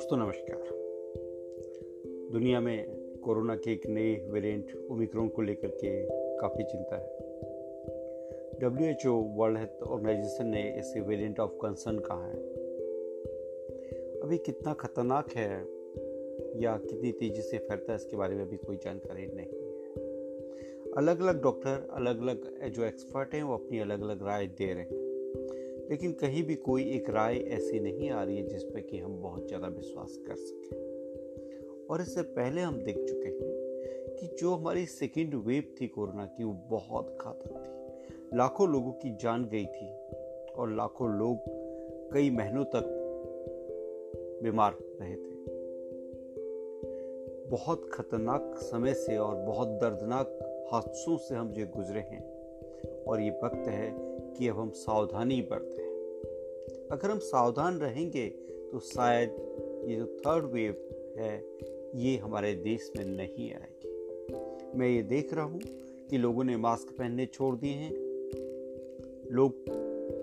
दोस्तों, नमस्कार। दुनिया में कोरोना के एक नए वेरिएंट ओमिक्रॉन को लेकर के काफ़ी चिंता है। W H O world health organization ने इसे वेरिएंट ऑफ़ कंसर्न कहा है। अभी कितना खतरनाक है या कितनी तेज़ी से फैलता है, इसके बारे में अभी कोई जानकारी नहीं है। अलग अलग डॉक्टर अलग अलग जो एक्सपर्ट हैं, वो अपनी अलग अलग राय दे रहे हैं। लेकिन कहीं भी कोई एक राय ऐसी नहीं आ रही है जिस पर कि हम बहुत ज़्यादा विश्वास कर सकें। और इससे पहले हम देख चुके हैं कि जो हमारी सेकेंड वेव थी कोरोना की, वो बहुत घातक थी। लाखों लोगों की जान गई थी और लाखों लोग कई महीनों तक बीमार रहे थे। बहुत खतरनाक समय से और बहुत दर्दनाक हादसों से हम जो गुजरे हैं और ये वक्त है कि अब हम सावधानी बरतें अगर हम सावधान रहेंगे तो शायद ये जो थर्ड वेव है, ये हमारे देश में नहीं आएगी। मैं ये देख रहा हूँ कि लोगों ने मास्क पहनने छोड़ दिए हैं। लोग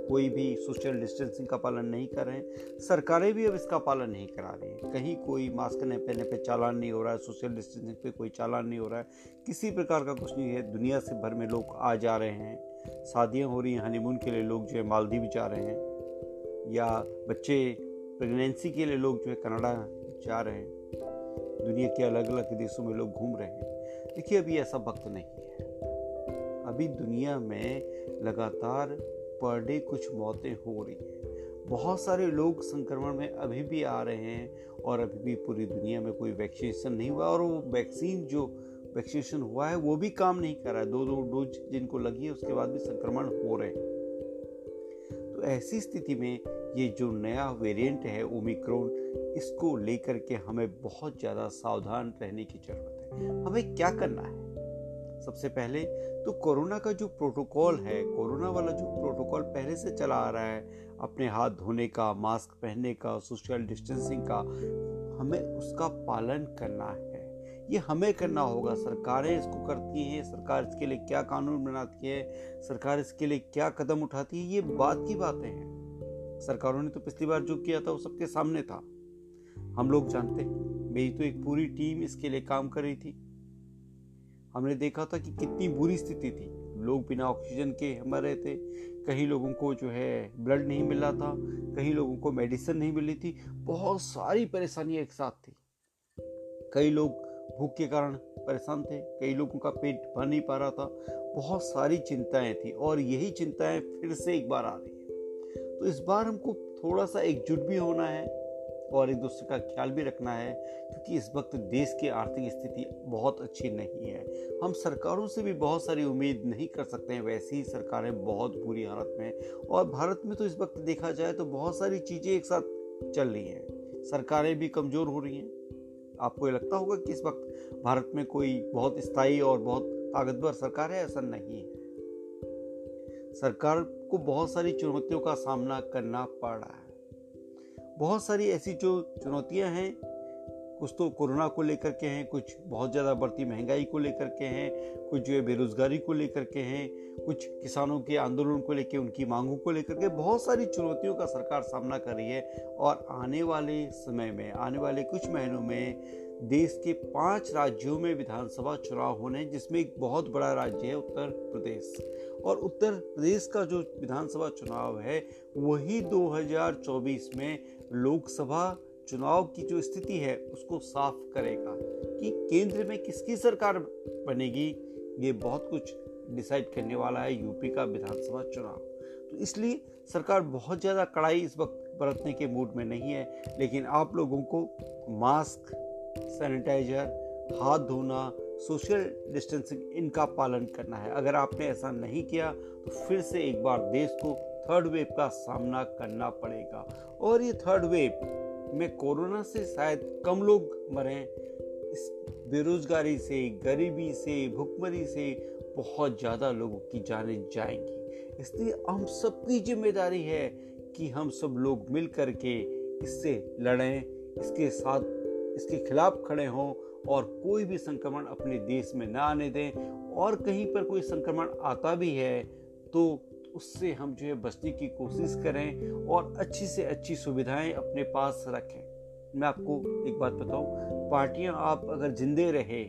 कोई भी सोशल डिस्टेंसिंग का पालन नहीं कर रहे हैं। सरकारें भी अब इसका पालन नहीं करा रही हैं। कहीं कोई मास्क नहीं पहनने पे चालान नहीं हो रहा है सोशल डिस्टेंसिंग पे कोई चालान नहीं हो रहा है। किसी प्रकार का कुछ नहीं है। दुनिया से भर में लोग आ जा रहे हैं। शादियाँ हो रही हैं हनीमून के लिए लोग जो है मालदीव जा रहे हैं, या बच्चे प्रेगनेंसी के लिए लोग जो है कनाडा जा रहे हैं। दुनिया के अलग अलग देशों में लोग घूम रहे हैं। देखिए, अभी ऐसा वक्त नहीं है। अभी दुनिया में लगातार पर डे कुछ मौतें हो रही हैं। बहुत सारे लोग संक्रमण में अभी भी आ रहे हैं और अभी भी पूरी दुनिया में कोई वैक्सीनेशन नहीं हुआ और वो वैक्सीन जो वैक्सीनेशन हुआ है, वो भी काम नहीं कर रहा है। दो दो डोज जिनको लगी है, उसके बाद भी संक्रमण हो रहे हैं। तो ऐसी स्थिति में ये जो नया वेरिएंट है ओमिक्रोन इसको लेकर के हमें बहुत ज़्यादा सावधान रहने की ज़रूरत है। हमें क्या करना है? सबसे पहले तो कोरोना का जो प्रोटोकॉल है, कोरोना वाला जो प्रोटोकॉल पहले से चला आ रहा है, अपने हाथ धोने का, मास्क पहनने का, सोशल डिस्टेंसिंग का, हमें उसका पालन करना है। ये हमें करना होगा। सरकारें इसको करती हैं, सरकार इसके लिए क्या कानून बनाती है, सरकार इसके लिए क्या कदम उठाती है, ये बात की बातें हैं। सरकारों ने तो पिछली बार जो किया था वो सबके सामने था। हम लोग जानते मेरी तो एक पूरी टीम इसके लिए काम कर रही थी। हमने देखा था कि कितनी बुरी स्थिति थी। लोग बिना ऑक्सीजन के मर रहे थे। कहीं लोगों को जो है ब्लड नहीं मिल रहा था कहीं लोगों को मेडिसिन नहीं मिल रही थी। बहुत सारी परेशानियाँ एक साथ थी। कई लोग भूख के कारण परेशान थे। कई लोगों का पेट भर नहीं पा रहा था। बहुत सारी चिंताएँ थी और यही चिंताएँ फिर से एक बार आ रही तो इस बार हमको थोड़ा सा एकजुट भी होना है और एक दूसरे का ख्याल भी रखना है, क्योंकि इस वक्त देश की आर्थिक स्थिति बहुत अच्छी नहीं है। हम सरकारों से भी बहुत सारी उम्मीद नहीं कर सकते हैं, वैसी ही सरकारें बहुत बुरी हालत में और भारत में तो इस वक्त देखा जाए तो बहुत सारी चीज़ें एक साथ चल रही हैं। सरकारें भी कमज़ोर हो रही हैं। आपको ये लगता होगा कि इस वक्त भारत में कोई बहुत स्थायी और बहुत ताकतवर सरकार है? ऐसा नहीं है। सरकार को बहुत सारी चुनौतियों का सामना करना पड़ रहा है। बहुत सारी ऐसी जो चुनौतियाँ हैं कुछ तो कोरोना को लेकर के हैं, कुछ बहुत ज़्यादा बढ़ती महँगाई को लेकर के हैं, कुछ जो है बेरोजगारी को लेकर के हैं, कुछ किसानों के आंदोलन को लेकर उनकी मांगों को लेकर के बहुत सारी चुनौतियों का सरकार सामना कर रही है। और आने वाले समय में, आने वाले कुछ महीनों में देश के पाँच राज्यों में विधानसभा चुनाव होने हैं, जिसमें एक बहुत बड़ा राज्य है उत्तर प्रदेश। और उत्तर प्रदेश का जो विधानसभा चुनाव है, वही 2024 में लोकसभा चुनाव की जो स्थिति है, उसको साफ़ करेगा कि केंद्र में किसकी सरकार बनेगी, ये बहुत कुछ डिसाइड करने वाला है यूपी का विधानसभा चुनाव। तो इसलिए सरकार बहुत ज़्यादा कड़ाई इस वक्त बरतने के मूड में नहीं है, लेकिन आप लोगों को मास्क सैनिटाइजर हाथ धोना सोशल डिस्टेंसिंग इनका पालन करना है। अगर आपने ऐसा नहीं किया तो फिर से एक बार देश को थर्ड वेव का सामना करना पड़ेगा। और ये थर्ड वेव में कोरोना से शायद कम लोग मरे इस बेरोजगारी से, गरीबी से, भुखमरी से बहुत ज़्यादा लोगों की जाने जाएँगी। इसलिए हम सबकी ज़िम्मेदारी है कि हम सब लोग मिल कर के इससे लड़ें, इसके साथ, इसके खिलाफ खड़े हों और कोई भी संक्रमण अपने देश में ना आने दें। और कहीं पर कोई संक्रमण आता भी है तो उससे हम जो है बचने की कोशिश करें और अच्छी से अच्छी सुविधाएँ अपने पास रखें। मैं आपको एक बात बताऊँ, पार्टियाँ आप अगर जिंदे रहे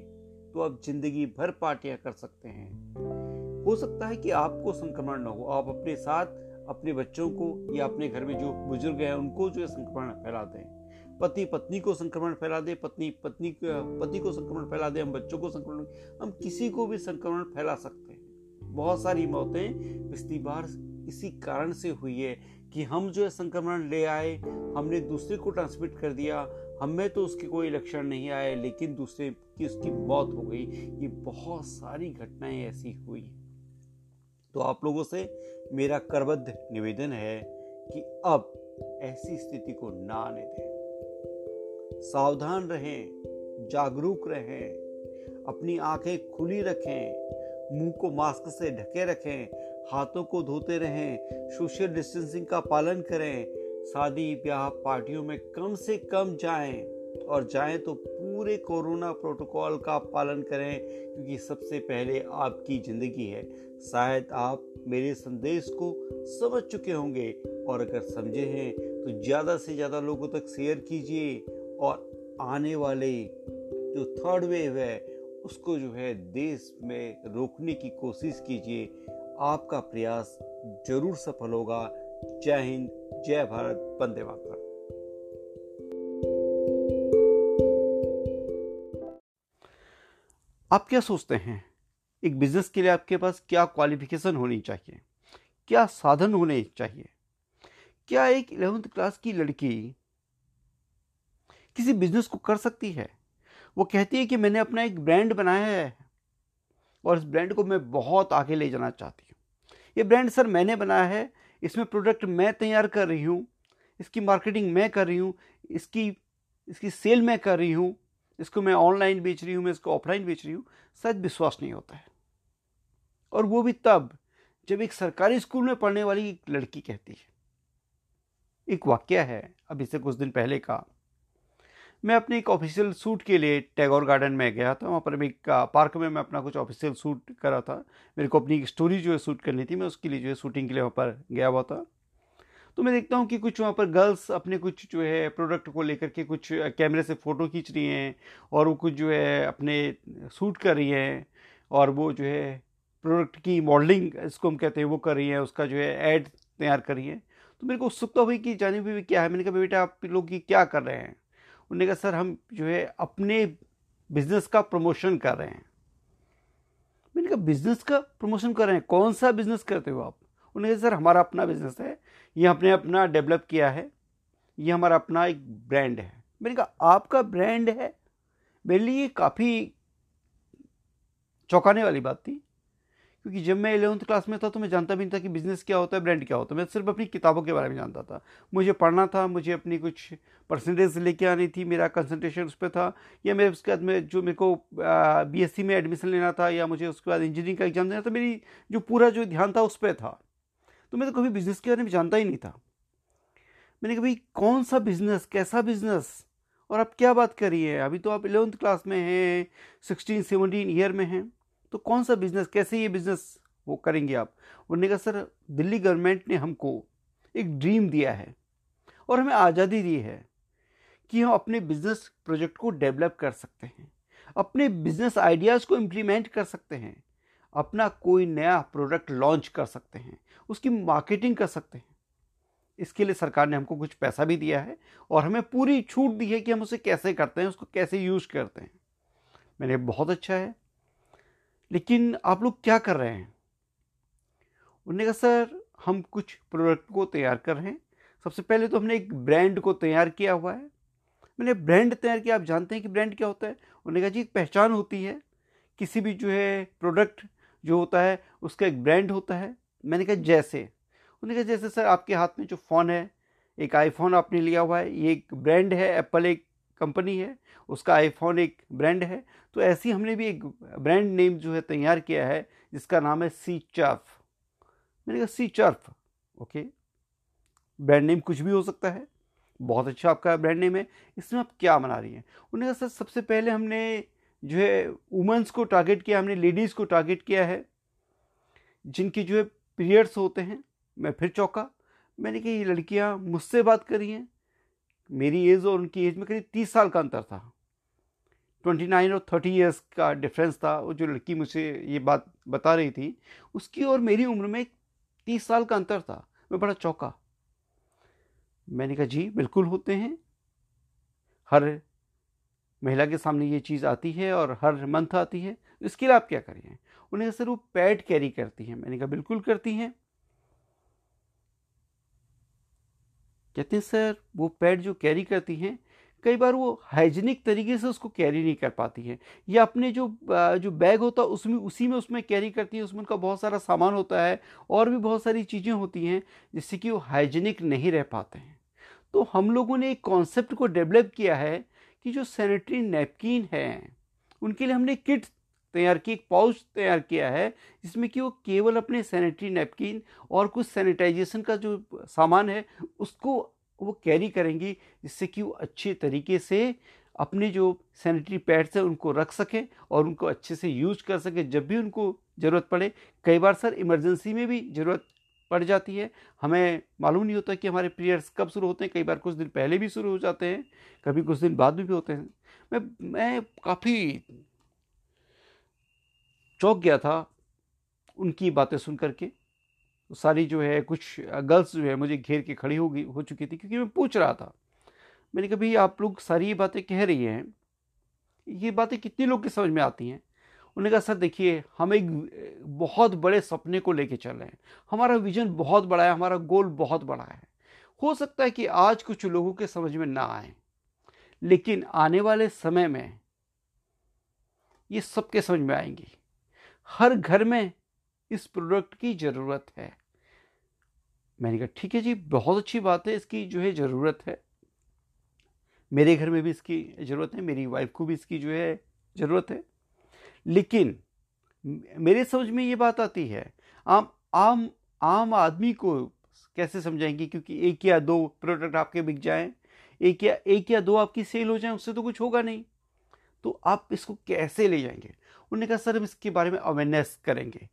तो आप ज़िंदगी भर पार्टियाँ कर सकते हैं। हो सकता है कि आपको संक्रमण ना हो, आप अपने साथ अपने बच्चों को या अपने घर में जो बुज़ुर्ग हैं, उनको जो है संक्रमण फैला दें। पति, पत्नी को संक्रमण फैला दे, पत्नी पत्नी, पति को संक्रमण फैला दे, हम बच्चों को संक्रमण, हम किसी को भी संक्रमण फैला सकते बहुत सारी मौतें पिछली बार इसी कारण से हुई है कि हम जो है संक्रमण ले आए, हमने दूसरे को ट्रांसमिट कर दिया, हमें तो उसके कोई लक्षण नहीं आए, लेकिन दूसरे की उसकी मौत हो गई। ये बहुत सारी घटनाएँ ऐसी हुई। तो आप लोगों से मेरा करबद्ध निवेदन है कि अब ऐसी स्थिति को ना आने दें। सावधान रहें, जागरूक रहें, अपनी आँखें खुली रखें मुँह को मास्क से ढके रखें, हाथों को धोते रहें, सोशल डिस्टेंसिंग का पालन करें, शादी ब्याह पार्टियों में कम से कम जाएँ और जाएँ तो पूरे कोरोना प्रोटोकॉल का पालन करें क्योंकि सबसे पहले आपकी ज़िंदगी है। शायद आप मेरे संदेश को समझ चुके होंगे और अगर समझे हैं तो ज़्यादा से ज़्यादा लोगों तक शेयर कीजिए और आने वाले जो थर्ड वेव है उसको जो है देश में रोकने की कोशिश कीजिए। आपका प्रयास ज़रूर सफल होगा। जय हिंद, जय भारत, वंदे मातरम। आप क्या सोचते हैं? एक बिज़नेस के लिए आपके पास क्या क्वालिफिकेशन होनी चाहिए? क्या साधन होने चाहिए? क्या एक इलेवेंथ क्लास की लड़की किसी बिज़नेस को कर सकती है? वो कहती है कि मैंने अपना एक ब्रांड बनाया है और इस ब्रांड को मैं बहुत आगे ले जाना चाहती हूँ। ये ब्रांड सर मैंने बनाया है, इसमें प्रोडक्ट मैं तैयार कर रही हूँ, इसकी मार्केटिंग मैं कर रही हूँ, इसकी इसकी सेल मैं कर रही हूँ, इसको मैं ऑनलाइन बेच रही हूँ, मैं इसको ऑफलाइन बेच रही हूँ, शायद विश्वास नहीं होता है। और वो भी तब जब एक सरकारी स्कूल में पढ़ने वाली एक लड़की कहती है। एक वाक्य है अभी से कुछ दिन पहले का मैं अपने एक ऑफिशियल सूट के लिए टैगोर गार्डन में गया था। वहाँ पर मैं एक पार्क में मैं अपना कुछ ऑफिशियल सूट करा था। मेरे को अपनी एक स्टोरी जो है शूट करनी थी, मैं उसके लिए जो है शूटिंग के लिए वहाँ पर गया हुआ था। तो मैं देखता हूँ कि कुछ वहाँ पर गर्ल्स अपने कुछ जो है प्रोडक्ट को लेकर के कुछ कैमरे से फ़ोटो खींच रही हैं और वो कुछ जो है अपने सूट कर रही हैं और वो जो है प्रोडक्ट की मॉडलिंग इसको हम कहते हैं वो कर रही हैं, उसका जो है ऐड तैयार कर रही हैं। तो मेरे को उत्सुकता हुई कि जाने भी क्या है। मैंने कहा बेटा, आप लोग ये क्या कर रहे हैं? उन्होंने कहा, सर, हम जो है अपने बिज़नेस का प्रमोशन कर रहे हैं। मैंने कहा, बिज़नेस का प्रमोशन कर रहे हैं? कौन सा बिज़नेस करते हो आप? उन्होंने कहा, सर, हमारा अपना बिज़नेस है। ये हमने अपना डेवलप किया है। ये हमारा अपना एक ब्रांड है। मैंने कहा, आपका ब्रांड है? मेरे लिए काफ़ी चौंकाने वाली बात थी। क्योंकि जब मैं इलेवंथ क्लास में था तो मैं जानता भी नहीं था कि बिज़नेस क्या होता है ब्रांड क्या होता है। मैं सिर्फ़ अपनी किताबों के बारे में जानता था। मुझे पढ़ना था, मुझे अपनी कुछ परसेंटेज लेके आनी थी, मेरा कंसनट्रेशन उस पर था। या मेरे उसके बाद में जो मेरे को बीएससी में एडमिशन लेना था या मुझे उसके बाद इंजीनियरिंग का एग्ज़ाम देना था, मेरी जो पूरा जो ध्यान था उस पर था। तो मैं तो कभी बिज़नेस के बारे में जानता ही नहीं था। मैंने कहा, भाई, कौन सा बिज़नेस कैसा बिज़नेस और आप क्या बात करिए अभी तो आप इलेवंथ क्लास में हैं सिक्सटीन सेवनटीन ईयर में हैं। तो कौन सा बिज़नेस कैसे ये बिज़नेस वो करेंगे आप? उन्होंने कहा, सर, दिल्ली गवर्नमेंट ने हमको एक ड्रीम दिया है और हमें आज़ादी दी है कि हम अपने बिज़नेस प्रोजेक्ट को डेवलप कर सकते हैं, अपने बिज़नेस आइडियाज़ को इम्प्लीमेंट कर सकते हैं, अपना कोई नया प्रोडक्ट लॉन्च कर सकते हैं, उसकी मार्केटिंग कर सकते हैं। इसके लिए सरकार ने हमको कुछ पैसा भी दिया है और हमें पूरी छूट दी है कि हम उसे कैसे करते हैं, उसको कैसे यूज़ करते हैं। मैंने बहुत अच्छा है लेकिन आप लोग क्या कर रहे हैं? उन्होंने कहा, सर, हम कुछ प्रोडक्ट को तैयार कर रहे हैं। सबसे पहले तो हमने एक ब्रांड को तैयार किया हुआ है। मैंने ब्रांड तैयार किया, आप जानते हैं कि ब्रांड क्या होता है? उन्होंने कहा, जी, एक पहचान होती है। किसी भी जो है प्रोडक्ट जो होता है, उसका एक ब्रांड होता है। मैंने कहा, जैसे। उन्होंने कहा, जैसे, सर, आपके हाथ में जो फ़ोन है, एक आईफोन आपने लिया हुआ है, ये एक ब्रांड है एप्पल एक कंपनी है, उसका आईफोन एक ब्रांड है तो ऐसी हमने भी एक ब्रांड नेम जो है तैयार किया है, जिसका नाम है सी चर्फ मैंने कहा सी चर्फ ओके ब्रांड नेम कुछ भी हो सकता है, बहुत अच्छा आपका ब्रांड नेम है, इसमें आप क्या बना रही हैं? उन्होंने कहा, सर, सबसे पहले हमने जो है वुमेंस को टारगेट किया, हमने लेडीज़ को टारगेट किया है, जिनकी जो है पीरियड्स होते हैं, मैं फिर चौका, मैंने कहा, ये लड़कियाँ मुझसे बात करी हैं मेरी एज और उनकी एज में करीब तीस साल का अंतर था। ट्वेंटी नाइन और थर्टी ईयर्स का डिफरेंस था। वो जो लड़की मुझे ये बात बता रही थी, उसकी और मेरी उम्र में तीस साल का अंतर था। मैं बड़ा चौंका। मैंने कहा, जी, बिल्कुल होते हैं। हर महिला के सामने ये चीज़ आती है और हर मंथ आती है। इसके लिए आप क्या करिए? उन्हें सर, वो पैड कैरी करती हैं। मैंने कहा, बिल्कुल करती हैं। कहते हैं, सर, वो पैड जो कैरी करती हैं, कई बार वो हाइजीनिक तरीके से उसको कैरी नहीं कर पाती हैं। या अपने जो जो बैग होता है उसमें, उसी में उसमें कैरी करती है, उसमें उनका बहुत सारा सामान होता है, और भी बहुत सारी चीज़ें होती हैं, जिससे कि वो हाइजीनिक नहीं रह पाते हैं। तो हम लोगों ने एक कॉन्सेप्ट को डेवलप किया है कि जो सैनिटरी नैपकिन है, उनके लिए हमने किट तैयार की, एक पाउच तैयार किया है, जिसमें कि वो केवल अपने सैनिटरी नैपकिन और कुछ सैनिटाइजेशन का जो सामान है, उसको वो कैरी करेंगी, जिससे कि वो अच्छे तरीके से अपने जो सैनिटरी पैड्स हैं, उनको रख सकें और उनको अच्छे से यूज़ कर सकें, जब भी उनको ज़रूरत पड़े। कई बार सर इमरजेंसी में भी ज़रूरत पड़ जाती है। हमें मालूम नहीं होता कि हमारे पीरियड्स कब शुरू होते हैं, कई बार कुछ दिन पहले भी शुरू हो जाते हैं, कभी कुछ दिन बाद में भी होते हैं। मैं मैं काफ़ी चौंक गया था उनकी बातें सुन करके सारी जो है, कुछ गर्ल्स जो है मुझे घेर के खड़ी हो गई हो चुकी थी क्योंकि मैं पूछ रहा था। मैंने कहा, भाई, आप लोग सारी ये बातें कह रही हैं, ये बातें कितने लोग की समझ में आती हैं? उन्होंने कहा, सर, देखिए, हम एक, बहुत बड़े सपने को लेके चल रहे हैं। हमारा विजन बहुत बड़ा है, हमारा गोल बहुत बड़ा है। हो सकता है कि आज कुछ लोगों के समझ में ना आए, लेकिन आने वाले समय में ये सबके समझ में आएँगी। हर घर में इस प्रोडक्ट की ज़रूरत है। मैंने कहा, ठीक है जी, बहुत अच्छी बात है, इसकी जो है ज़रूरत है। मेरे घर में भी इसकी ज़रूरत है, मेरी वाइफ को भी इसकी जो है ज़रूरत है। लेकिन मेरे समझ में ये बात आती है, आम आम आम आदमी को कैसे समझाएँगे? क्योंकि एक या दो प्रोडक्ट आपके बिक जाएँ, एक या एक या दो आपकी सेल हो जाए, उससे तो कुछ होगा नहीं। तो आप इसको कैसे ले जाएँगे? उन्होंने कहा, सर, हम इसके बारे में अवेयरनेस करेंगे।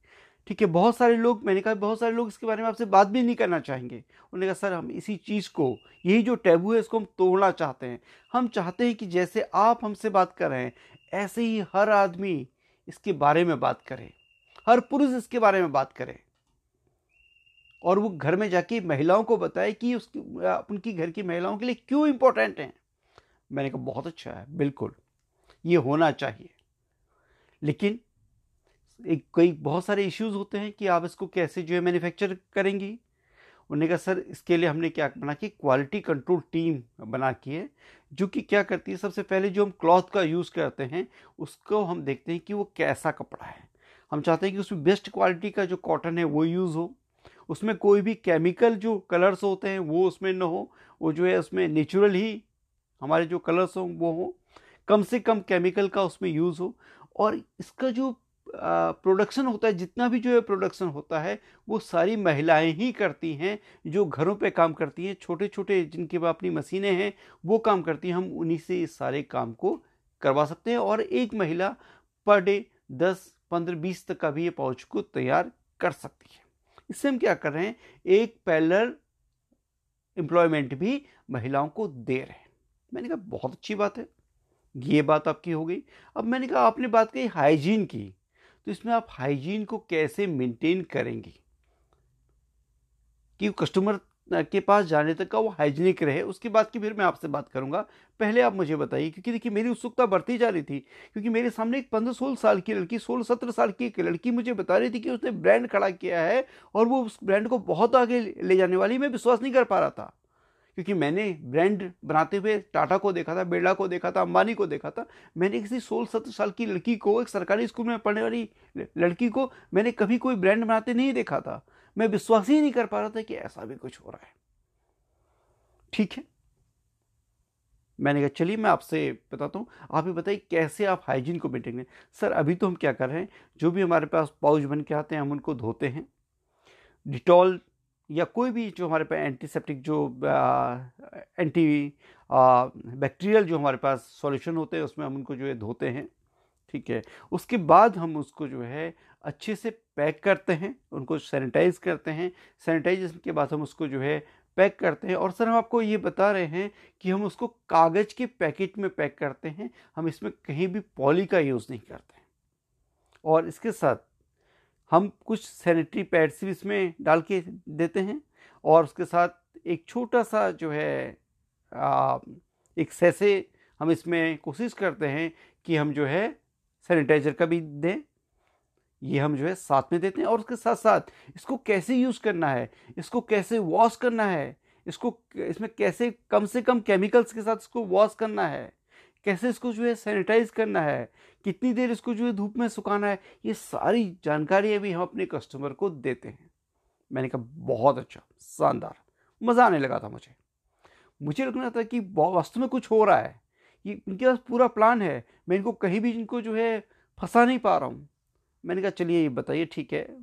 ठीक है, बहुत सारे लोग, मैंने कहा, बहुत सारे लोग इसके बारे में आपसे बात भी नहीं करना चाहेंगे। उन्होंने कहा, सर, हम इसी चीज़ को, यही जो टैबू है, इसको हम तोड़ना चाहते हैं। हम चाहते हैं कि जैसे आप हमसे बात कर रहे हैं, ऐसे ही हर आदमी इसके बारे में बात करे। हर पुरुष इसके बारे में बात करे। और वो घर में जाके महिलाओं को बताए कि उसकी, उनकी घर की महिलाओं के लिए क्यों इंपॉर्टेंट है? मैंने कहा, बहुत अच्छा है, बिल्कुल। ये होना चाहिए। लेकिन एक, कई बहुत सारे इश्यूज़ होते हैं कि आप इसको कैसे जो है मैन्युफैक्चर करेंगी। उन्होंने कहा, सर, इसके लिए हमने क्या बना की क्वालिटी कंट्रोल टीम बना की है, जो कि क्या करती है, सबसे पहले जो हम क्लॉथ का यूज़ करते हैं, उसको हम देखते हैं कि वो कैसा कपड़ा है। हम चाहते हैं कि उसमें बेस्ट क्वालिटी का जो कॉटन है, वो यूज़ हो। उसमें कोई भी केमिकल जो कलर्स होते हैं, वो उसमें न हो। वो जो है, उसमें नेचुरल ही हमारे जो कलर्स हों, वो हों। कम से कम केमिकल का उसमें यूज़ हो। और इसका जो प्रोडक्शन होता है, जितना भी जो है प्रोडक्शन होता है, वो सारी महिलाएँ ही करती हैं, जो घरों पे काम करती हैं। छोटे छोटे जिनके पास अपनी मशीनें हैं, वो काम करती हैं। हम उन्हीं से इस सारे काम को करवा सकते हैं और एक महिला पर डे दस, पंद्रह, बीस तक का भी ये पाउच को तैयार कर सकती है। इससे हम क्या कर रहे हैं? एक पैलर एम्प्लॉयमेंट भी महिलाओं को दे रहे हैं। मैंने कहा, बहुत अच्छी बात है। ये बात आपकी हो गई। अब मैंने कहा, आपने बात कही हाइजीन की तो इसमें आप हाइजीन को कैसे मेंटेन करेंगे? कि कस्टमर के पास जाने तक का वो हाइजीनिक रहे। उसके बाद की फिर मैं आपसे बात करूँगा। पहले आप मुझे बताइए, क्योंकि देखिए, मेरी उत्सुकता बढ़ती जा रही थी, क्योंकि मेरे सामने एक पंद्रह सोलह साल की लड़की, सोलह सत्रह साल की एक लड़की मुझे बता रही थी कि उसने ब्रांड खड़ा किया है और वो उस ब्रांड को बहुत आगे ले जाने वाली, मैं विश्वास नहीं कर पा रहा था। क्योंकि मैंने ब्रांड बनाते हुए टाटा को देखा था, बिरला को देखा था, अंबानी को देखा था। मैंने किसी सोलह सत्रह साल की लड़की को, एक सरकारी स्कूल में पढ़ने वाली लड़की को मैंने कभी कोई ब्रांड बनाते नहीं देखा था। मैं विश्वास ही नहीं कर पा रहा था कि ऐसा भी कुछ हो रहा है। ठीक है? मैंने कहा, चलिए, मैं आपसे बताता हूँ। आप ही बताइए, कैसे आप हाइजीन को मेंटेन करें? सर, अभी तो हम क्या कर रहे हैं? जो भी हमारे पास पाउच बन के आते हैं, हम उनको धोते हैं। डिटॉल या कोई भी जो हमारे पास एंटीसेप्टिक जो एंटी बैक्टीरियल जो हमारे पास सॉल्यूशन होते हैं, उसमें हम उनको जो है धोते हैं, ठीक है। उसके बाद हम उसको जो है अच्छे से पैक करते हैं, उनको सैनिटाइज करते हैं। सैनिटाइजेशन के बाद हम उसको जो है पैक करते हैं। और सर, हम आपको ये बता रहे हैं कि हम उसको कागज़ के पैकेट में पैक करते हैं। हम इसमें कहीं भी पॉली का यूज़ नहीं करते और इसके साथ हम कुछ सैनिटरी पैड्स भी इसमें डाल के देते हैं और उसके साथ एक छोटा सा जो है आ, एक सैसे हम इसमें कोशिश करते हैं कि हम जो है सैनिटाइज़र का भी दें। ये हम जो है साथ में देते हैं और उसके साथ साथ इसको कैसे यूज़ करना है इसको कैसे वॉश करना है इसको इसमें कैसे कम से कम केमिकल्स के साथ इसको वॉश करना है। कैसे इसको जो है सैनिटाइज करना है? कितनी देर इसको जो है धूप में सुखाना है? ये सारी जानकारियाँ भी हम अपने कस्टमर को देते हैं। मैंने कहा, बहुत अच्छा शानदार, मज़ा आने लगा था मुझे। मुझे लगना था कि वास्तव में कुछ हो रहा है। ये इनके पास पूरा प्लान है। मैं इनको कहीं भी इनको जो है फंसा नहीं पा रहा हूँ। मैंने कहा, चलिए, ये बताइए, ठीक है,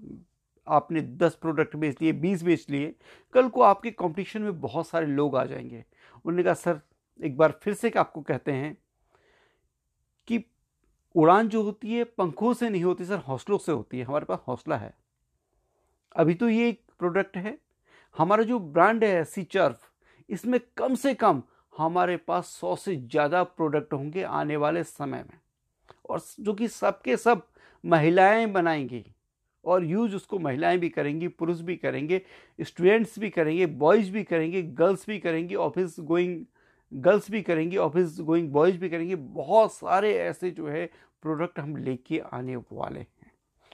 आपने दस प्रोडक्ट बेच लिए, बीस बेच लिए, कल को आपके कंपटीशन में बहुत सारे लोग आ जाएँगे। उन्होंने कहा, सर, एक बार फिर से आपको कहते हैं उड़ान जो होती है, पंखों से नहीं होती सर, हौसलों से होती है। हमारे पास हौसला है। अभी तो ये एक प्रोडक्ट है। हमारा जो ब्रांड है, सी चर्फ, इसमें कम से कम हमारे पास सौ से ज़्यादा प्रोडक्ट होंगे आने वाले समय में। और जो कि सबके सब महिलाएँ बनाएँगी और यूज़ उसको महिलाएँ भी करेंगी, पुरुष भी करेंगे, स्टूडेंट्स भी करेंगे, बॉयज़ भी करेंगे, गर्ल्स भी करेंगी, ऑफ़िस गोइंग गर्ल्स भी करेंगी, ऑफ़िस गोइंग बॉयज़ भी करेंगे, बहुत सारे ऐसे जो है प्रोडक्ट हम लेके आने वाले हैं।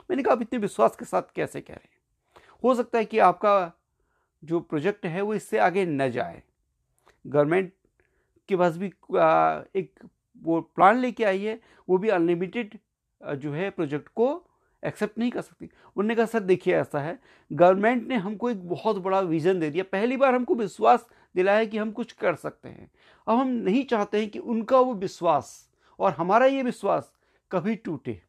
मैंने कहा, आप इतने विश्वास के साथ कैसे कह रहे हैं? हो सकता है कि आपका जो प्रोजेक्ट है वो इससे आगे न जाए। गवर्नमेंट के पास भी एक वो प्लान लेके आई है, वो भी अनलिमिटेड जो है प्रोजेक्ट को एक्सेप्ट नहीं कर सकती। उन्होंने कहा, सर, देखिए, ऐसा है। गवर्नमेंट ने हमको एक बहुत बड़ा विज़न दे दिया। पहली बार हमको विश्वास दिलाया कि हम कुछ कर सकते हैं। अब हम नहीं चाहते हैं कि उनका वो विश्वास और हमारा ये विश्वास कभी टूटे।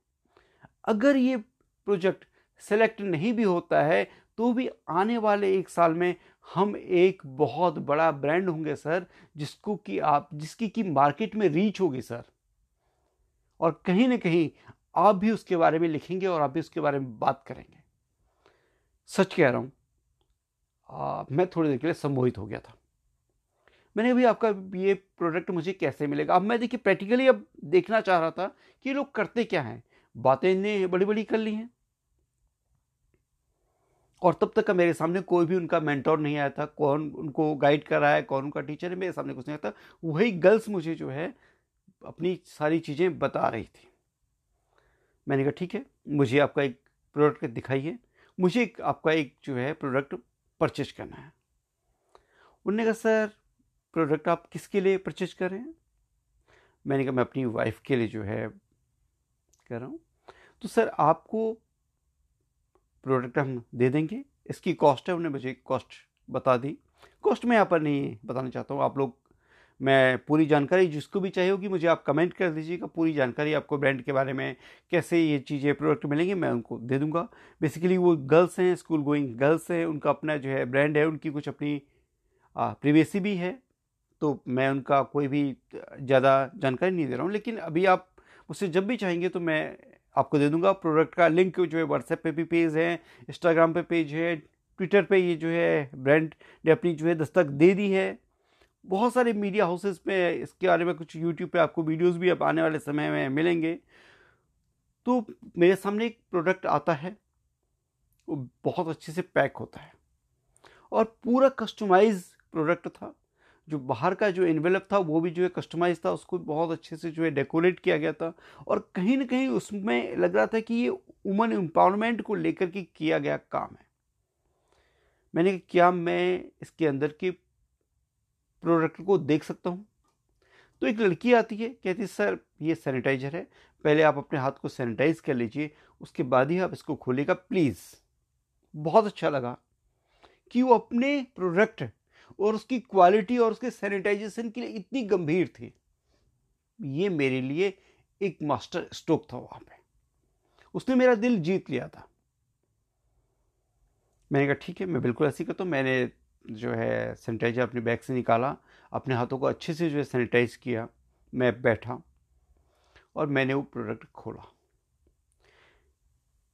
अगर ये प्रोजेक्ट सेलेक्ट नहीं भी होता है तो भी आने वाले एक साल में हम एक बहुत बड़ा ब्रांड होंगे, सर, जिसको कि आप, जिसकी की मार्केट में रीच होगी, सर। और कहीं ना कहीं आप भी उसके बारे में लिखेंगे और आप भी उसके बारे में बात करेंगे। सच कह रहा हूँ मैं थोड़ी देर के लिए संमोहित हो गया था। मैंने अभी आपका ये प्रोडक्ट मुझे कैसे मिलेगा? अब मैं देखिए प्रैक्टिकली अब देखना चाह रहा था कि लोग करते क्या हैं। बातें इतने बड़ी बड़ी कर ली हैं। और तब तक का मेरे सामने कोई भी उनका मेंटोर नहीं आया था। कौन उनको गाइड कर रहा है, कौन उनका टीचर है, मेरे सामने कुछ नहीं आता। वही गर्ल्स मुझे जो है, अपनी सारी चीज़ें बता रही थी। मैंने कहा, ठीक है, मुझे आपका एक प्रोडक्ट दिखाइए, मुझे एक, आपका एक जो है प्रोडक्ट परचेज करना है। उन्होंने कहा, सर, प्रोडक्ट आप किसके लिए परचेज कर रहे हैं? मैंने कहा, मैं अपनी वाइफ के लिए जो है कर रहा हूँ। तो सर, आपको प्रोडक्ट हम दे देंगे, इसकी कॉस्ट है, उन्होंने मुझे कॉस्ट बता दी। कॉस्ट मैं यहाँ पर नहीं बताना चाहता हूँ, आप लोग मैं पूरी जानकारी, जिसको भी चाहिए होगी मुझे आप कमेंट कर दीजिएगा। पूरी जानकारी आपको ब्रांड के बारे में, कैसे ये चीज़ें, प्रोडक्ट मिलेंगे, मैं उनको दे दूँगा। बेसिकली वो गर्ल्स हैं, स्कूल गोइंग गर्ल्स हैं, उनका अपना जो है ब्रांड है, उनकी कुछ अपनी प्रिवेसी भी है। तो मैं उनका कोई भी ज़्यादा जानकारी नहीं दे रहा हूँ, लेकिन अभी आप मुझसे जब भी चाहेंगे तो मैं आपको दे दूँगा। प्रोडक्ट का लिंक जो है व्हाट्सएप पे भी पेज है इंस्टाग्राम पे पेज है ट्विटर पे ये जो है ब्रांड ने अपनी जो है दस्तक दे दी है। बहुत सारे मीडिया हाउसेस पे, इसके बारे में कुछ यूट्यूब पे आपको वीडियोस भी अब आने वाले समय में मिलेंगे। तो मेरे सामने एक प्रोडक्ट आता है, वो बहुत अच्छे से पैक होता है। और पूरा कस्टमाइज प्रोडक्ट था, जो बाहर का जो इन्वेलप था, वो भी जो है कस्टमाइज था, उसको बहुत अच्छे से जो है डेकोरेट किया गया था। और कहीं ना कहीं उसमें लग रहा था कि ये वुमन एम्पावरमेंट को लेकर के किया गया काम है। मैंने क्या मैं इसके अंदर की प्रोडक्ट को देख सकता हूँ। तो एक लड़की आती है, कहती है, सर, ये सैनिटाइजर है, पहले आप अपने हाथ को सैनिटाइज कर लीजिए, उसके बाद ही आप इसको खोलेगा प्लीज़। बहुत अच्छा लगा। कि वो अपने प्रोडक्ट और उसकी क्वालिटी और उसके सैनिटाइजेशन के लिए इतनी गंभीर थी। ये मेरे लिए एक मास्टर स्ट्रोक था वहाँ पे। उसने मेरा दिल जीत लिया था। मैंने कहा, ठीक है, मैं बिल्कुल ऐसी करता हूँ, मैंने जो है सैनिटाइजर अपने बैग से निकाला, अपने हाथों को अच्छे से जो है सैनिटाइज किया, मैं बैठा और मैंने वो प्रोडक्ट खोला।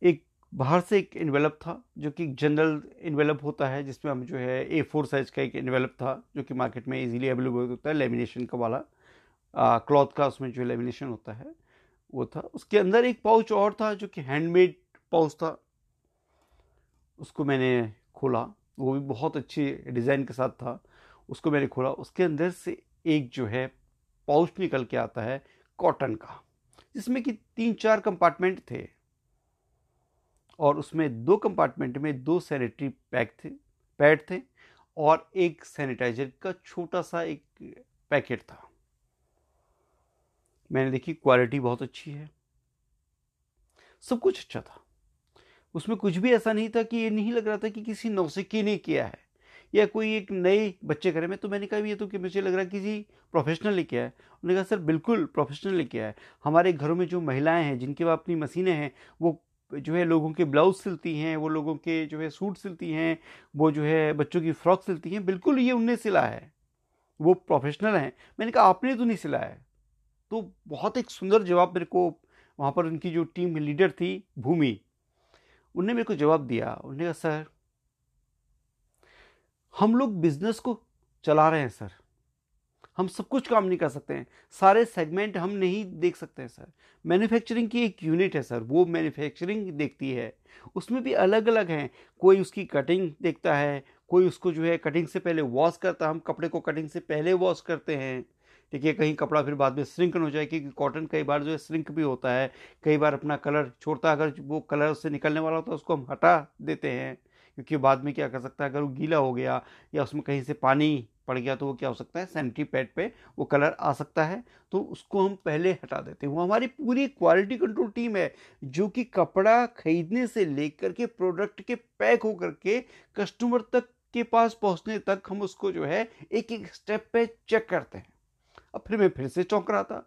एक बाहर से एक इन्वेलप था जो कि जनरल इन्वेलप होता है, जिसमें हम जो है ए फोर साइज़ का एक इन्वेलप था, जो कि मार्केट में इजीली अवेलेबल होता है लेमिनेशन का वाला क्लॉथ का उसमें जो लेमिनेशन होता है, वो था। उसके अंदर एक पाउच और था जो कि हैंडमेड पाउच था, उसको मैंने खोला। वो भी बहुत अच्छी डिज़ाइन के साथ था। उसको मैंने खोला। उसके अंदर से एक जो है, पाउच निकल के आता है कॉटन का, जिसमें कि तीन चार कंपार्टमेंट थे और उसमें दो कंपार्टमेंट में दो सैनिटरी पैक थे, पैड थे और एक सैनिटाइजर का छोटा सा एक पैकेट था। मैंने देखी, क्वालिटी बहुत अच्छी है। सब कुछ अच्छा था। उसमें कुछ भी ऐसा नहीं था कि ये नहीं लग रहा था कि किसी नौसिकी ने किया है, या कोई एक नए बच्चे करे। में तो मैंने कहा ये तो कि मुझे लग रहा है किसी प्रोफेशनल ने किया है। उन्होंने कहा, सर, बिल्कुल प्रोफेशनल ने किया है। हमारे घरों में जो महिलाएँ हैं, जिनके पास अपनी मशीनें हैं, वो जो है लोगों के ब्लाउज सिलती हैं, वो लोगों के जो है सूट सिलती हैं, वो जो है बच्चों की फ्रॉक सिलती हैं, बिल्कुल ये उनने सिला है। वो प्रोफेशनल हैं। मैंने कहा, आपने तो नहीं सिला है। तो बहुत एक सुंदर जवाब मेरे को वहाँ पर उनकी जो टीम लीडर थी, भूमि उनने मेरे को जवाब दिया। उन्होंने कहा, सर, हम लोग बिज़नेस को चला रहे हैं, सर। हम सब कुछ काम नहीं कर सकते हैं। सारे सेगमेंट हम नहीं देख सकते हैं, सर। मैन्युफैक्चरिंग की एक यूनिट है, सर। वो मैन्युफैक्चरिंग देखती है। उसमें भी अलग अलग हैं। कोई उसकी कटिंग देखता है, कोई उसको जो है कटिंग से पहले वॉश करता है। हम कपड़े को कटिंग से पहले वॉश करते हैं। है कहीं कपड़ा फिर बाद में श्रिंक हो जाए, क्योंकि कॉटन कई बार जो है श्रिंक भी होता है। कई बार अपना कलर छोड़ता है, अगर वो कलर उससे निकलने वाला होता है, उसको हम हटा देते हैं, क्योंकि बाद में क्या कर सकता है, अगर वो गीला हो गया या उसमें कहीं से पानी पड़ गया तो वो क्या हो सकता है सैनिटरी पैड पे वो कलर आ सकता है। तो उसको हम पहले हटा देते हैं। वो हमारी पूरी क्वालिटी कंट्रोल टीम है, जो कि कपड़ा खरीदने से लेकर के प्रोडक्ट के पैक होकर के कस्टमर तक के पास पहुँचने तक हम उसको जो है एक एक स्टेप पे चेक करते हैं। अब फिर मैं फिर से चौंक रहा था।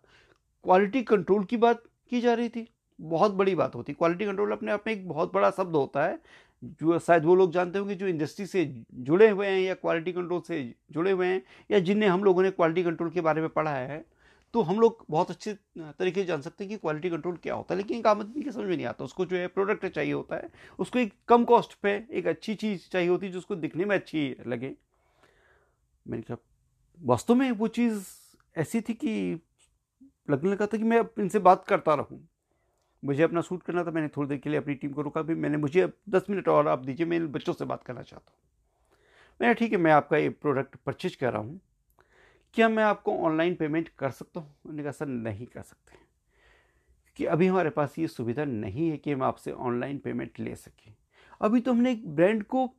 क्वालिटी कंट्रोल की बात की जा रही थी। बहुत बड़ी बात होती। क्वालिटी कंट्रोल अपने आप में एक बहुत बड़ा शब्द होता है, जो शायद वो लोग जानते होंगे, जो इंडस्ट्री से जुड़े हुए हैं या क्वालिटी कंट्रोल से जुड़े हुए हैं या जिन्हें हम लोगों ने क्वालिटी कंट्रोल के बारे में पढ़ा है तो हम लोग बहुत अच्छे तरीके से जान सकते हैं कि क्वालिटी कंट्रोल क्या होता है। लेकिन एक आम आदमी की समझ में नहीं आता। उसको जो है प्रोडक्ट चाहिए होता है, उसको एक कम कॉस्ट पे एक अच्छी चीज़ चाहिए होती है जो उसको दिखने में अच्छी लगे। मैंने कहा, वास्तव में वो चीज़ ऐसी थी कि लगने लगा था कि मैं इनसे बात करता रहूँ। मुझे अपना सूट करना था, मैंने थोड़ी देर के लिए अपनी टीम को रोका भी। मैंने मुझे दस मिनट और आप दीजिए, मैं इन बच्चों से बात करना चाहता हूँ। मैंने ठीक है, मैं आपका ये प्रोडक्ट परचेज कर रहा हूँ। क्या मैं आपको ऑनलाइन पेमेंट कर सकता हूँ? उन्होंने कहा, सर, नहीं कर सकते क्योंकि अभी हमारे पास ये सुविधा नहीं है कि हम आपसे ऑनलाइन पेमेंट ले सकें। अभी तो हमने एक ब्रांड को,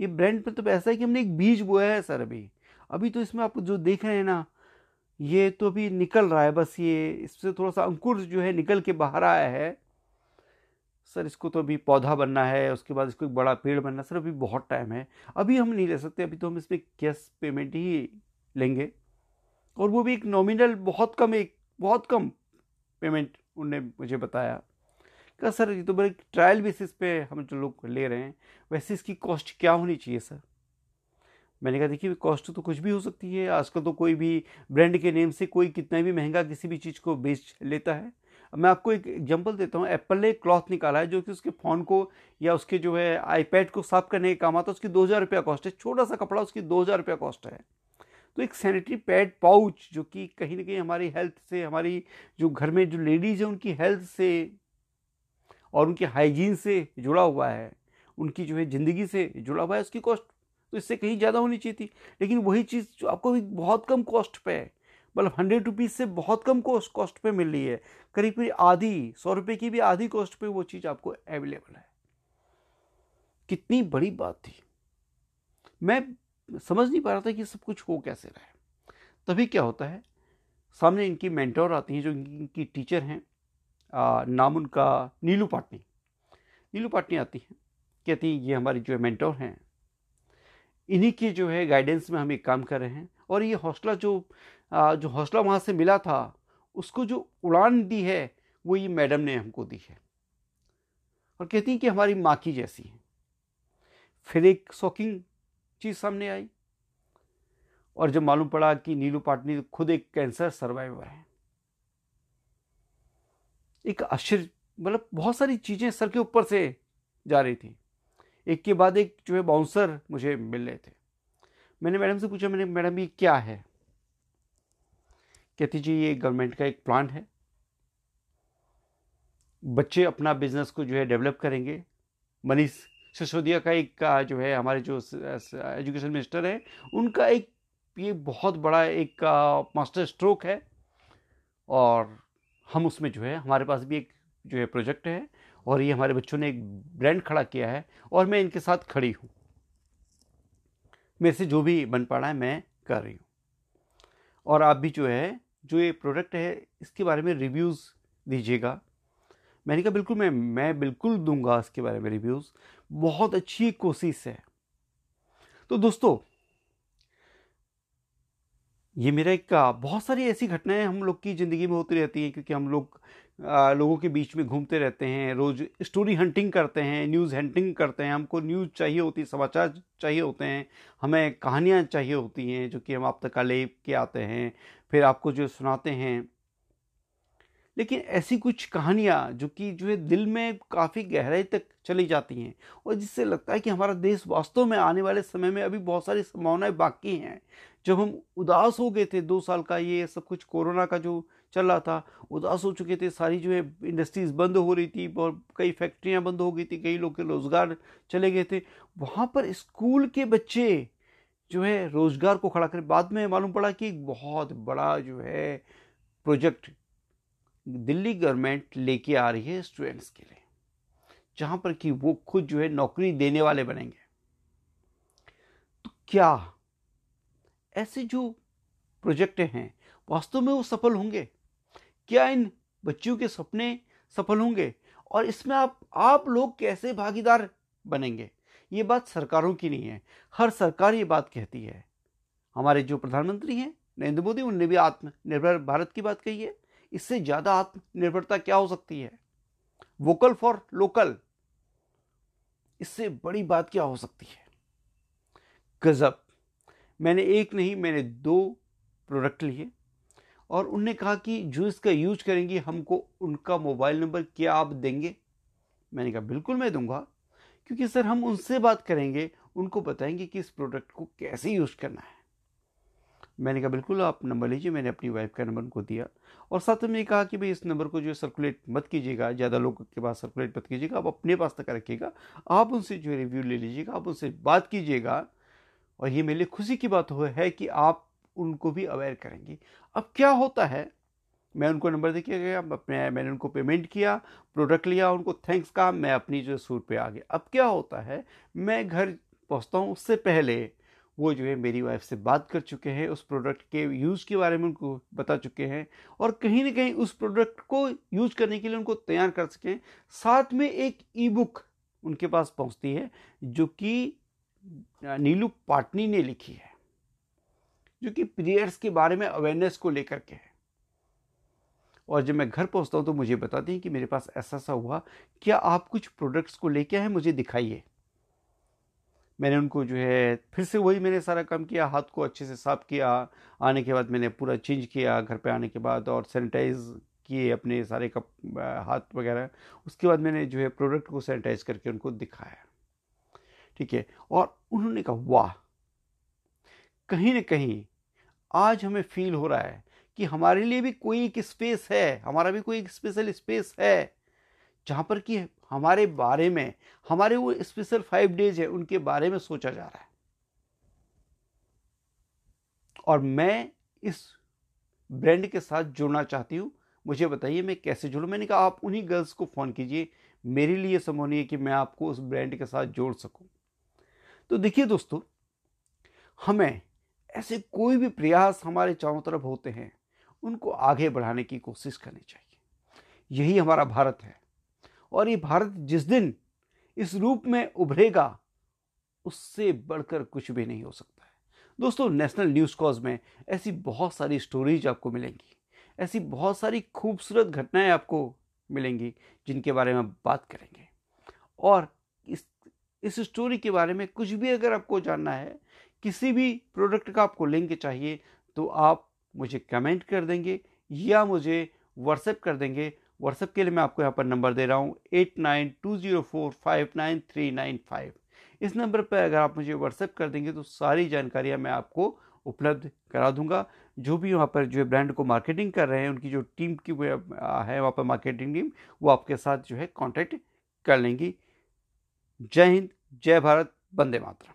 ये ब्रांड मतलब ऐसा है कि हमने एक बीज बोया है, सर, अभी। अभी तो इसमें आप जो देख रहे हैं ना ये तो अभी निकल रहा है, बस ये इससे थोड़ा सा अंकुर जो है निकल के बाहर आया है। सर, इसको तो अभी पौधा बनना है, उसके बाद इसको एक बड़ा पेड़ बनना सर, अभी बहुत टाइम है। अभी हम नहीं ले सकते, अभी तो हम इसमें कैश पेमेंट ही लेंगे। और वो भी एक नॉमिनल बहुत कम एक, बहुत कम पेमेंट उनने मुझे बताया। कहा, सर, ये तो बड़े ट्रायल बेसिस पे हम जो लोग ले रहे हैं, वैसे इसकी कॉस्ट क्या होनी चाहिए, सर? मैंने कहा, देखिए, कॉस्ट तो कुछ भी हो सकती है। आजकल तो कोई भी ब्रांड के नेम से कोई कितना भी महँगा किसी भी चीज़ को बेच लेता है। मैं आपको एक एग्जांपल देता हूँ। एप्पल ने क्लॉथ निकाला है जो कि उसके फ़ोन को या उसके जो है आईपैड को साफ़ करने के काम आता है। उसकी दो हज़ार रुपया कॉस्ट है। छोटा सा कपड़ा, उसकी दो हज़ार रुपया कॉस्ट है। तो एक सैनिटरी पैड पाउच जो कि कहीं ना कहीं हमारी हेल्थ से, हमारी जो घर में जो लेडीज़ है, उनकी हेल्थ से और उनकी हाइजीन से जुड़ा हुआ है। उनकी जो है ज़िंदगी से जुड़ा हुआ है। उसकी कॉस्ट तो इससे कहीं ज़्यादा होनी चाहिए थी। लेकिन वही चीज़ जो आपको भी बहुत कम कॉस्ट पे है मतलब हंड्रेड रुपीज़ से बहुत कम कॉस्ट कॉस्ट पे मिल रही है। करीब करीब आधी, सौ रुपये की भी आधी कॉस्ट पे वो चीज़ आपको अवेलेबल है। कितनी बड़ी बात थी। मैं समझ नहीं पा रहा था कि सब कुछ हो कैसे रहा तभी क्या होता है, सामने इनकी मेंटोर आती हैं, जो इनकी टीचर हैं नाम उनका नीलू पाटनी। नीलू पाटनी आती हैं, कहती हैं, ये हमारी जो मेंटोर हैं इन्हीं की जो है गाइडेंस में हम एक काम कर रहे हैं। और ये हौसला जो जो हौसला वहाँ से मिला था, उसको जो उड़ान दी है, वो ये मैडम ने हमको दी है। और कहती हैं कि हमारी माँ की जैसी है। फिर एक शॉकिंग चीज़ सामने आई। और जब मालूम पड़ा कि नीलू पाटनी खुद एक कैंसर सर्वाइवर है। एक आश्चर्य मतलब बहुत सारी चीज़ें सर के ऊपर से जा रही थी। एक के बाद एक जो है बाउंसर मुझे मिल रहे थे। मैंने मैडम से पूछा, मैंने, मैडम, ये क्या है? कहती, जी, ये गवर्नमेंट का एक प्लान है। बच्चे अपना बिज़नेस को जो है डेवलप करेंगे। मनीष सिसोदिया का एक का जो है हमारे जो एजुकेशन मिनिस्टर है, उनका एक, ये बहुत बड़ा एक मास्टर स्ट्रोक है। और हम उसमें जो है, हमारे पास भी एक जो है प्रोजेक्ट है। और ये हमारे बच्चों ने एक ब्रांड खड़ा किया है और मैं इनके साथ खड़ी हूँ। मेरे से जो भी बन पा रहा है, मैं कर रही हूँ। और आप भी जो है, जो ये प्रोडक्ट है, इसके बारे में रिव्यूज़ दीजिएगा। मैंने कहा, बिल्कुल, मैं मैं बिल्कुल दूँगा इसके बारे में रिव्यूज़ बहुत अच्छी कोशिश है। तो दोस्तों, ये मेरा एक, बहुत सारी ऐसी घटनाएँ हम लोग की ज़िंदगी में होती रहती हैं, क्योंकि हम लोग लोगों के बीच में घूमते रहते हैं, रोज़ स्टोरी हंटिंग करते हैं न्यूज़ हंटिंग करते हैं, हमको न्यूज़ चाहिए होती है समाचार चाहिए होते हैं, हमें कहानियाँ चाहिए होती हैं जो कि हम आप तक ले के आते हैं, फिर आपको जो सुनाते हैं। लेकिन ऐसी कुछ कहानियाँ जो कि जो है दिल में काफ़ी गहराई तक चली जाती हैं और जिससे लगता है कि हमारा देश वास्तव में आने वाले समय में अभी बहुत सारी संभावनाएँ बाकी हैं। जब हम उदास हो गए थे दो साल का ये सब कुछ कोरोना का जो चल रहा था, उदास हो चुके थे, सारी जो है इंडस्ट्रीज़ बंद हो रही थी, और कई फैक्ट्रियाँ बंद हो गई थी, कई लोग के रोज़गार चले गए थे। वहाँ पर स्कूल के बच्चे जो है, रोज़गार को खड़ा करें। बाद में मालूम पड़ा कि बहुत बड़ा जो है प्रोजेक्ट दिल्ली गवर्नमेंट लेके आ रही है स्टूडेंट्स के लिए, जहाँ पर कि वो खुद जो है नौकरी देने वाले बनेंगे। तो क्या ऐसे जो प्रोजेक्ट हैं, वास्तव में वो सफल होंगे? क्या इन बच्चियों के सपने सफल होंगे? और इसमें आप आप लोग कैसे भागीदार बनेंगे? ये बात सरकारों की नहीं है। हर सरकार ये बात कहती है। हमारे जो प्रधानमंत्री हैं, नरेंद्र मोदी, उनने भी आत्मनिर्भर भारत की बात कही है। इससे ज़्यादा आत्मनिर्भरता क्या हो सकती है? Vocal for local. इससे बड़ी बात क्या हो सकती है? गजब। मैंने एक नहीं, मैंने दो प्रोडक्ट लिए। और उनने कहा कि जो इसका यूज़ करेंगी, हमको उनका मोबाइल नंबर क्या आप देंगे? मैंने कहा, बिल्कुल मैं दूँगा। क्योंकि सर, हम उनसे बात करेंगे, उनको बताएँगे कि इस प्रोडक्ट को कैसे यूज़ करना है। मैंने कहा, बिल्कुल आप नंबर लीजिए, मैंने अपनी वाइफ का नंबर उनको दिया। और साथ में कहा कि भाई, इस नंबर को जो है सर्कुलेट मत कीजिएगा, ज़्यादा लोगों के पास सर्कुलेट मत कीजिएगा, आप अपने पास तक रखिएगा, आप उनसे जो रिव्यू ले लीजिएगा, आप उनसे बात कीजिएगा। और ये मेरे लिए खुशी की बात हो, है कि आप उनको भी अवेयर करेंगे। अब क्या होता है? मैं उनको नंबर दे के गया अपने, मैंने उनको पेमेंट किया प्रोडक्ट लिया, उनको थैंक्स कहा, मैं अपनी जो सूट पे आ गया। अब क्या होता है? मैं घर पहुँचता हूँ उससे पहले, वो जो है मेरी वाइफ से बात कर चुके हैं, उस प्रोडक्ट के यूज़ के बारे में उनको बता चुके हैं और कहीं ना कहीं उस प्रोडक्ट को यूज़ करने के लिए उनको तैयार कर सकें। साथ में एक ई बुक उनके पास पहुँचती है, जो कि नीलू पाटनी ने लिखी है। जो कि पीरियड्स के बारे में अवेयरनेस को लेकर के है। और जब मैं घर पहुँचता हूँ तो मुझे बताते हैं कि मेरे पास ऐसा सा हुआ, क्या आप कुछ प्रोडक्ट्स को लेके आए मुझे दिखाइए। मैंने उनको जो है, फिर से वही मैंने सारा काम किया, हाथ को अच्छे से साफ़ किया, आने के बाद मैंने पूरा चेंज किया, घर पे आने के बाद और सैनिटाइज किए अपने सारे कप हाथ वगैरह। उसके बाद मैंने जो है प्रोडक्ट को सैनिटाइज करके उनको दिखाया। ठीक है? और उन्होंने कहा, वाह! कहीं ना कहीं आज हमें फील हो रहा है कि हमारे लिए भी कोई एक स्पेस है, हमारा भी कोई एक स्पेशल स्पेस है, जहाँ पर कि हमारे बारे में, हमारे वो स्पेशल फाइव डेज़ है, उनके बारे में सोचा जा रहा है। और मैं इस ब्रांड के साथ जुड़ना चाहती हूँ। मुझे बताइए, मैं कैसे जुड़ू? मैंने कहा, आप उन्हीं गर्ल्स को फ़ोन कीजिए। मेरे लिए संभव नहीं है कि मैं आपको उस ब्रांड के साथ जोड़ सकूँ। तो देखिए दोस्तों, हमें ऐसे कोई भी प्रयास हमारे चारों तरफ़ होते हैं, उनको आगे बढ़ाने की कोशिश करनी चाहिए। यही हमारा भारत है। और ये भारत जिस दिन इस रूप में उभरेगा, उससे बढ़कर कुछ भी नहीं हो सकता है। दोस्तों, नेशनल न्यूज़ कॉज में ऐसी बहुत सारी स्टोरीज आपको मिलेंगी। ऐसी बहुत सारी खूबसूरत घटनाएँ आपको मिलेंगी, जिनके बारे में बात करेंगे। और इस इस स्टोरी के बारे में कुछ भी अगर आपको जानना है किसी भी प्रोडक्ट का आपको लिंक चाहिए तो आप मुझे कमेंट कर देंगे या मुझे व्हाट्सएप कर देंगे। व्हाट्सएप के लिए मैं आपको यहाँ पर नंबर दे रहा हूँ, eight nine two zero four five nine three nine five. इस नंबर पर अगर आप मुझे व्हाट्सएप कर देंगे तो सारी जानकारियाँ मैं आपको उपलब्ध करा दूँगा। जो भी वहाँ पर जो ब्रांड को मार्केटिंग कर रहे हैं, उनकी जो टीम की है वहाँ पर मार्केटिंग टीम, वो आपके साथ जो है कॉन्टैक्ट कर लेंगी। जय हिंद, जय भारत, वंदे मातरम।